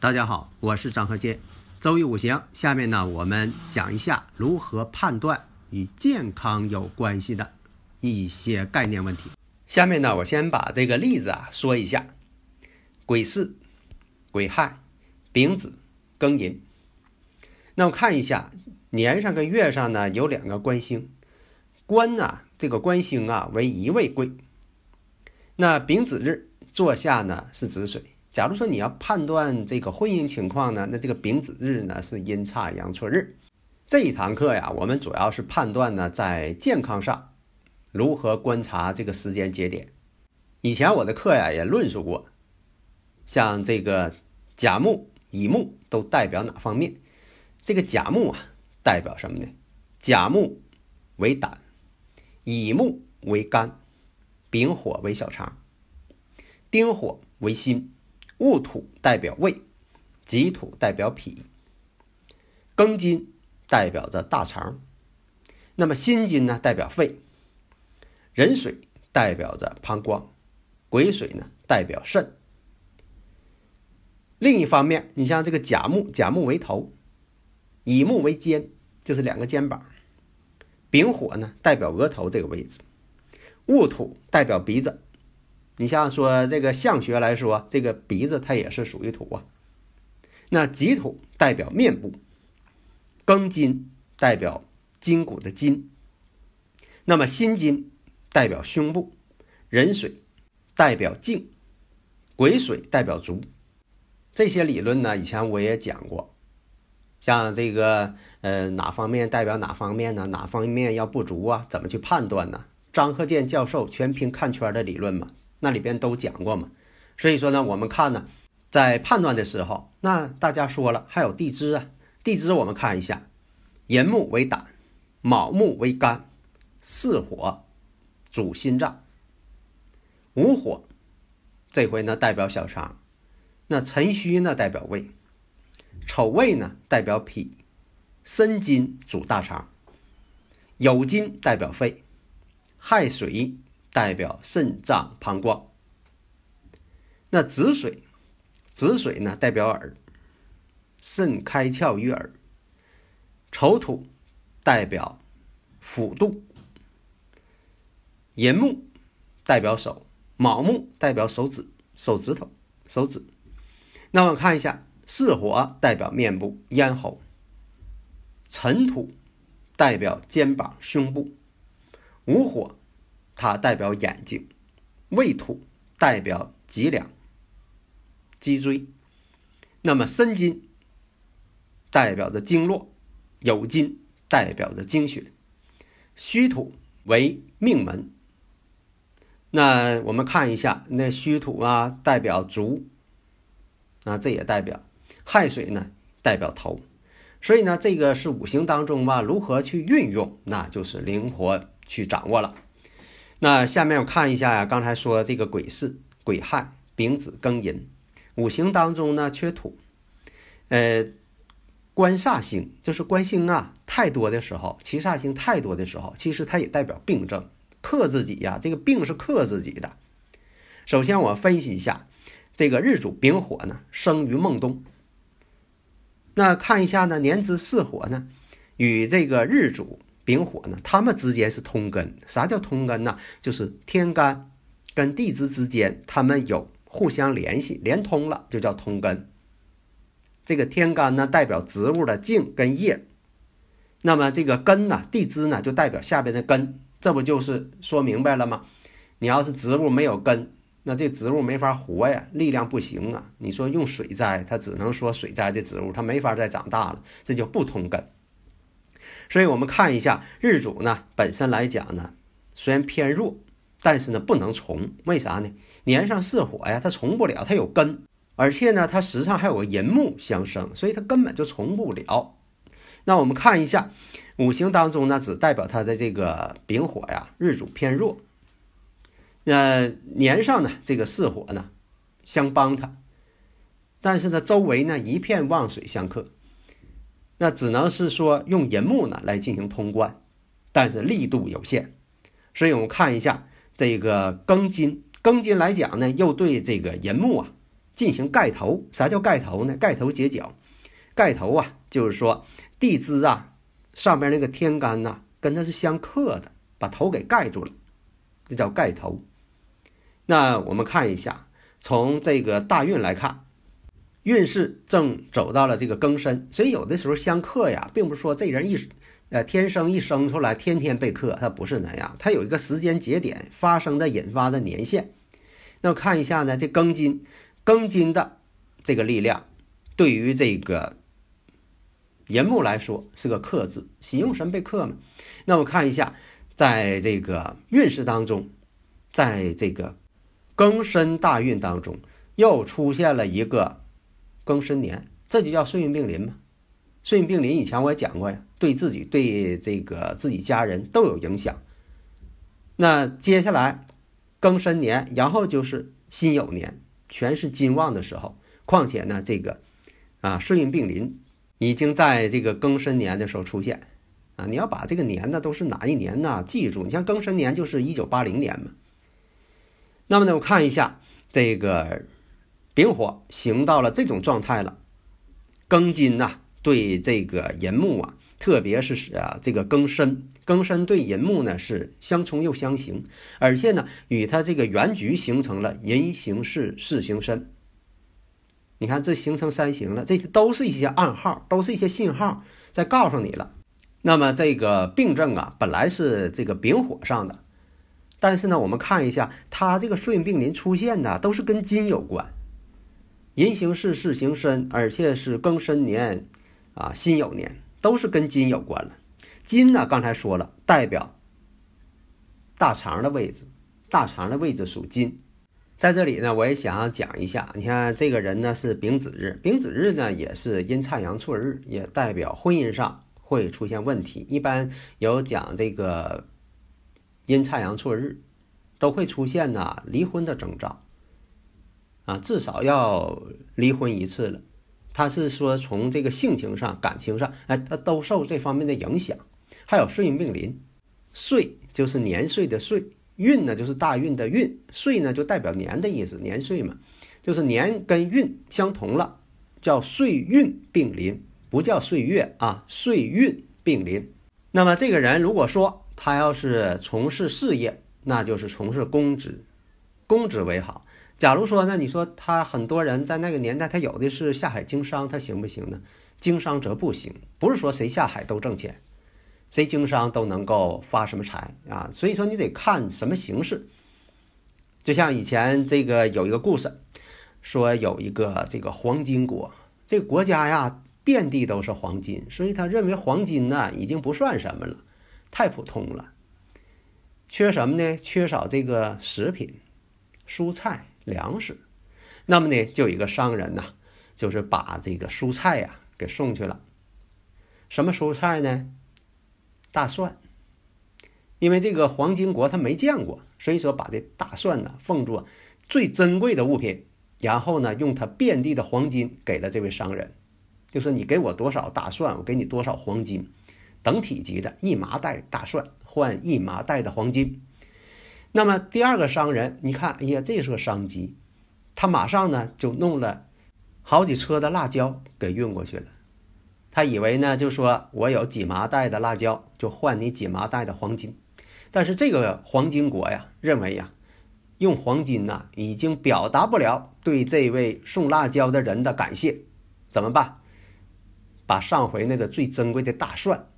大家好，我是张和建。周易五行，下面呢，我们讲一下如何判断与健康有关系的一些概念问题。下面呢，我先把这个例子啊说一下：癸巳、癸亥、丙子、庚寅。那我看一下年上跟月上呢有两个官星，官呢这个官星啊为一位贵。那丙子日坐下呢是子水。假如说你要判断这个婚姻情况呢，那这个丙子日呢是阴差阳错日。这一堂课呀，我们主要是判断呢在健康上如何观察这个时间节点。以前我的课呀也论述过，像这个甲木、乙木都代表哪方面？这个甲木啊代表什么呢？甲木为胆，乙木为肝，丙火为小肠，丁火为心。戊土代表胃，己土代表脾，庚金代表着大肠，那么辛金呢代表肺，壬水代表着膀胱，癸水呢代表肾。另一方面，你像这个甲木，甲木为头，乙木为肩，就是两个肩膀，丙火呢代表额头这个位置，戊土代表鼻子。你像说这个相学来说，这个鼻子它也是属于土啊。那己土代表面部，庚金代表筋骨的筋，那么辛金代表胸部，壬水代表颈，癸水代表足。这些理论呢，以前我也讲过。像这个呃哪方面代表哪方面呢？哪方面要不足啊？怎么去判断呢？张鹤健教授全凭看圈的理论嘛。那里边都讲过嘛，所以说呢，我们看呢，在判断的时候，那大家说了，还有地支啊，地支我们看一下，寅木为胆，卯木为肝，巳火主心脏，午火这回呢代表小肠，那辰戌呢代表胃，丑未呢代表脾，申金主大肠，酉金代表肺，亥水。代表肾脏、膀胱。那子水，子水呢代表耳，肾开窍于耳。丑土代表腹肚。寅木代表手，卯木代表手指、手指头、手指。那我们看一下，巳火代表面部、咽喉。辰土代表肩膀、胸部。午火。它代表眼睛，胃土代表脊梁、脊椎，那么申金代表着经络，酉金代表着精血，戌土为命门。那我们看一下，那戌土啊代表足，啊这也代表亥水呢代表头，所以呢这个是五行当中嘛，如何去运用，那就是灵活去掌握了。那下面我看一下呀，刚才说这个癸巳、癸亥、丙子、庚寅，五行当中呢缺土，呃，官煞星就是官星啊太多的时候，七煞星太多的时候，其实它也代表病症，克自己呀，这个病是克自己的。首先我分析一下，这个日主丙火呢生于孟冬，那看一下呢年支巳火呢与这个日主。丙火呢，它们之间是通根。啥叫通根呢？就是天干跟地支之间，它们有互相联系、连通了，就叫通根。这个天干呢，代表植物的茎跟叶，那么这个根呢，地支呢，就代表下边的根。这不就是说明白了吗？你要是植物没有根，那这植物没法活呀，力量不行啊。你说用水栽，它只能说水栽的植物，它没法再长大了，这就不通根。所以我们看一下日主呢，本身来讲呢，虽然偏弱，但是呢不能从，为啥呢？年上巳火呀，它从不了，它有根，而且呢，它实上还有个寅木相生，所以它根本就从不了。那我们看一下五行当中呢，只代表它的这个丙火呀，日主偏弱。那年上呢，这个巳火呢，相帮它，但是呢，周围呢一片旺水相克。那只能是说用银木呢来进行通关，但是力度有限，所以我们看一下这个庚金，庚金来讲呢，又对这个银木啊进行盖头。啥叫盖头呢？盖头结角，盖头啊，就是说地支啊上边那个天干呐跟它是相克的，把头给盖住了，这叫盖头。那我们看一下，从这个大运来看。运势正走到了这个庚申，所以有的时候相克呀，并不是说这人一，呃，天生一生出来天天被克，他不是那样，他有一个时间节点发生的引发的年限。那看一下呢，这庚金，庚金的这个力量，对于这个寅木来说是个克字，喜用神被克嘛。那我看一下，在这个运势当中，在这个庚申大运当中，又出现了一个。庚申年，这就叫顺运并临嘛。顺运并临以前我也讲过呀，对自己、对这个自己家人都有影响。那接下来庚申年，然后就是辛酉年，全是金旺的时候。况且呢，这个啊顺运并临已经在这个庚申年的时候出现啊。你要把这个年呢都是哪一年呢？记住，你像庚申年就是一九八零年嘛。那么呢，我看一下这个。丙火行到了这种状态了，庚金呐对这个寅木啊，特别是啊这个庚申，庚申对寅木呢是相冲又相刑，而且呢与它这个原局形成了寅行巳，巳行申。你看这形成三行了，这些都是一些暗号，都是一些信号在告诉你了。那么这个病症啊本来是这个丙火上的，但是呢我们看一下它这个顺应病临出现的都是跟金有关。寅行巳，巳行申，而且是庚申年，啊，辛酉年，都是跟金有关了。金呢，刚才说了，代表大肠的位置，大肠的位置属金。在这里呢，我也想要讲一下，你看这个人呢是丙子日，丙子日呢也是阴差阳错日，也代表婚姻上会出现问题。一般有讲这个阴差阳错日，都会出现呢离婚的征兆。啊，至少要离婚一次了。他是说从这个性情上、感情上，哎，他都受这方面的影响。还有岁运并临，岁就是年岁的岁，运呢就是大运的运，岁呢就代表年的意思，年岁嘛，就是年跟运相同了，叫岁运并临，不叫岁月啊，岁运并临。那么这个人如果说他要是从事事业，那就是从事公职，公职为好。假如说，那你说他很多人在那个年代，他有的是下海经商，他行不行呢？经商则不行，不是说谁下海都挣钱，谁经商都能够发什么财啊。所以说你得看什么形式。就像以前这个有一个故事，说有一个这个黄金国，这个国家呀遍地都是黄金，所以他认为黄金呢已经不算什么了，太普通了。缺什么呢？缺少这个食品、蔬菜。粮食，那么呢，就有一个商人呢，就是把这个蔬菜呀给送去了。什么蔬菜呢？大蒜。因为这个黄金国他没见过，所以说把这大蒜呢奉作最珍贵的物品，然后呢用他遍地的黄金给了这位商人，就说你给我多少大蒜，我给你多少黄金，等体积的一麻袋大蒜换一麻袋的黄金。那么第二个商人，你看，哎呀，这是个商机，他马上呢就弄了好几车的辣椒给运过去了。他以为呢，就说我有几麻袋的辣椒，就换你几麻袋的黄金。但是这个黄金国呀，认为呀，用黄金呐已经表达不了对这位送辣椒的人的感谢，怎么办？把上回那个最珍贵的大蒜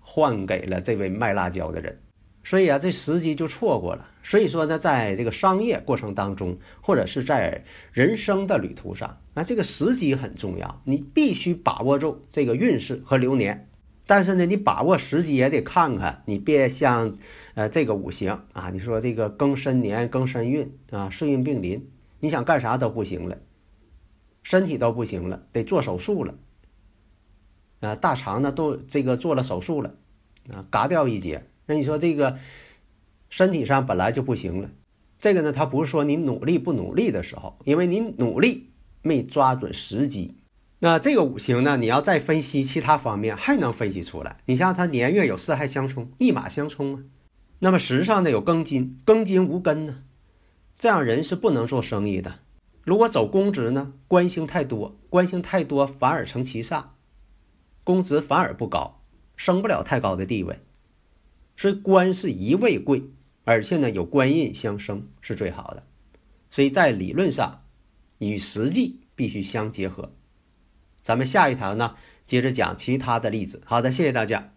换给了这位卖辣椒的人。所以啊，这时机就错过了。所以说呢，在这个商业过程当中，或者是在人生的旅途上，那这个时机很重要，你必须把握住这个运势和流年。但是呢，你把握时机也得看看，你别像呃这个五行啊，你说这个庚申年、庚申运啊，顺运并临，你想干啥都不行了，身体都不行了，得做手术了。啊，大肠呢都这个做了手术了，啊，嘎掉一节。那你说这个身体上本来就不行了，这个呢，他不是说你努力不努力的时候，因为你努力没抓准时机。那这个五行呢，你要再分析其他方面，还能分析出来。你像他年月有四害相冲，一马相冲啊。那么时上呢有庚金，庚金无根呢，这样人是不能做生意的。如果走公职呢，官星太多，官星太多反而成七煞。公职反而不高，升不了太高的地位，所以官是一位贵，而且呢有官印相生是最好的，所以在理论上与实际必须相结合。咱们下一堂呢接着讲其他的例子。好的，谢谢大家。